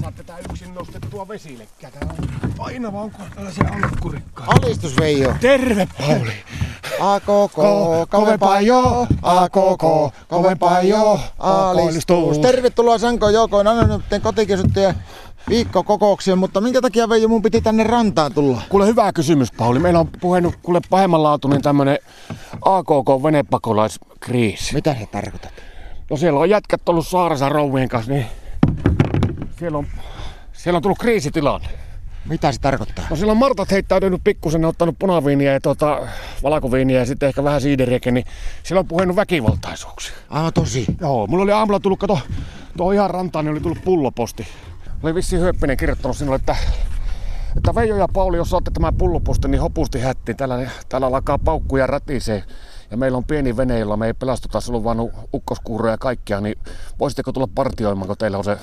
saa tätä yksin nostettua vesillekkää. Tää on painava, onko tällaisia ankkurikkaa. Alistus Veijo. Terve Pauli! AKK, kovempaa jo, AKK, kovempaa jo, alistus. Tervetuloa Sanko Joukoon anonyytten kotikesuttujen viikkokokoukseen, mutta minkä takia Veijo mun piti tänne rantaan tulla? Kuule hyvä kysymys Pauli. Meillä on puhennut kuule pahemmanlaatuinen tämmönen AKK venepakolaiskriisi. Mitä sä tarkoitat? No siellä on jätkät ollut saarassa rouvien kanssa, niin siellä on, siellä on tullut kriisitilanne. Mitä se tarkoittaa? No siellä on Martat heittäytynyt pikkusen, ottanut punaviiniä ja tota, valkoviiniä ja sitten ehkä vähän siideriäkin, niin siellä on puhennut väkivaltaisuuksia. Aivan tosi. Joo, mulla oli aamulla tullut, kato, tuo ihan rantaan, niin oli tullut pulloposti. Oli vissi Höppinen kirjoittanut sinulle, että, että Veijo ja Pauli, jos saatte tämän pulloposti, niin hopusti hättiin. Täällä, täällä alkaa paukkuja rätisee. Ja meillä on pieni vene, jolla me ei pelastuta, vaan ukkoskuuroja ja kaikkia, niin voisitteko tulla partioimaan, kun teillä on se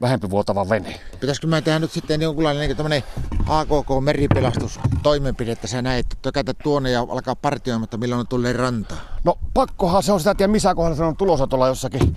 vähempi vuotava vene. Pitäisikö mä tehdä nyt sitten jonkunlainen niin tämmönen AKK-meripelastustoimenpide, että sä näet, että tökätä tuonne ja alkaa partioimatta, milloin on tulee rantaa? No pakkohan se on sitä, tiedä missä kohdassa se on tulossa tuolla jossakin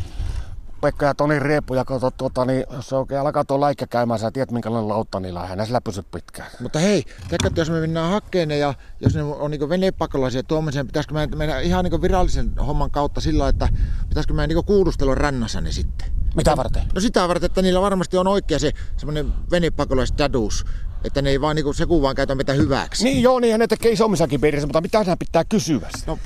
Pekka ja Toni Riepu ja kato, tuota, niin jos se oikein alkaa tuo laikka käymään, sä tiedät minkälainen lautta niillä on, sillä pysy pitkään. Mutta hei, että jos me mennään hakkeen ja jos ne on niin venepakolaisia tuomiseen, pitäisikö me mennä ihan niin virallisen homman kautta sillä, että pitäisikö me niin kuulustella rannassa ne sitten? Mitä varten? No sitä varten, että niillä varmasti on oikea se semmoinen venepakolaisstadus, että ne ei vaan niinku se vaan käytä mitä hyväksi. Niin joo, niin ne tekee isommissakin piirissä, mutta mitä pitää kysyä? No,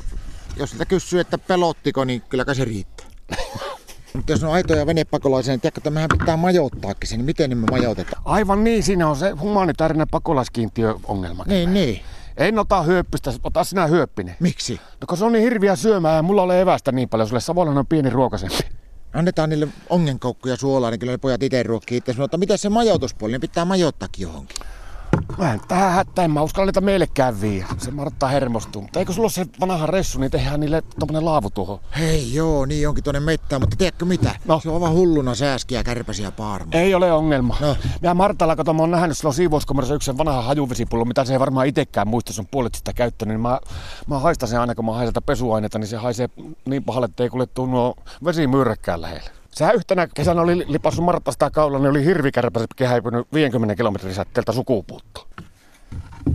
jos sitä kysyy, että pelottiko, niin kyllä se riittää. Mutta jos on aitoja venepakolaisia, niin tiedätkö, että mehän pitää majoittaakin sen, niin miten ne me majoitetaan? Aivan niin, siinä on se humanitaarinen pakolaiskiintiö-ongelma. Niin, niin. En ota hyöppistä, ota sinä hyöppinen. Miksi? No kun se on niin hirviä syömään ja mulla ole evästä niin paljon, sulle Savolainen on pieni ruokasempi. Annetaan niille ongenkoukkuja suolaa, niin kyllä ne pojat itse ruokkii itse. Mutta miten se majoituspuoli, ne pitää majoittaakin johonkin. Mä en tähän hätään, mä uskalla niitä meillekään viiä. Se Martta hermostuu. Mutta eikö sulla ole se vanha ressu, niin tehdään niille tommonen laavu tuohon. Hei joo, niin onkin tuonne mettään, mutta tiedätkö mitä? No. Se on vaan hulluna sääskiä, kärpäsiä paarmoja. Ei ole ongelma. No. Mä Martalla, kato, mä oon nähnyt silloin siivouskomerissa yksi vanha hajuvesipullo, mitä se ei varmaan itekään muista, se on puolet sitä käyttänyt. Niin mä, mä haistan sen aina, kun mä haistan pesuaineita, niin se haisee niin pahalle, että ei kuljettu nuo vesimyyrrekkään lähelle. Sehän yhtenä kesänä oli lipassut Marttasta kaula, niin oli hirvikärpäset kehäipynyt 50 kilometrin säteeltä sukupuuttoon.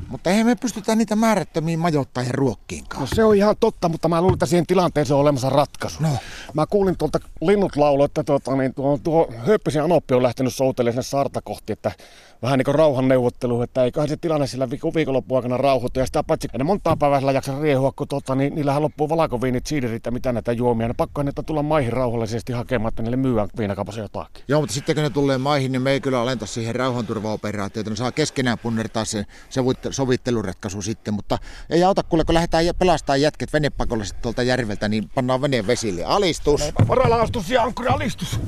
Mutta eihän me pystytä niitä määrättömiin majoittaa ja ruokkiinkaan. No se on ihan totta, mutta mä luulen, että siihen tilanteeseen on olemassa ratkaisu. No. Mä kuulin tuolta linnut laulu, että tuota, niin tuo, tuo Höppisen Anoppi on lähtenyt soutelemaan sinne saarta kohti, että vähän niin kuin rauhanneuvottelu, että eiköhän se tilanne sillä viikonloppuun aikana rauhoitu. Ja sitä paitsi, ne montaa päivää sillä jaksa riehua, kun tuota, niin, niillähän loppuu valakoviinit, siiderit ja mitä näitä juomia. Ne pakko että tulla maihin rauhallisesti hakemaan, että niille myyään viinakaupassa jotakin. Joo, mutta sitten kun ne tulee maihin, niin me ei kyllä alenta siihen rauhanturvaoperaatioon. Ne saa keskenään punnertaa sen sovitteluratkaisu sitten, mutta ei auta kuule, kun lähdetään pelastaa jätket venepakolliset tuolta järveltä, niin pannaan veneen vesille. Alistus! Varalaastus ja ankkuri alistus!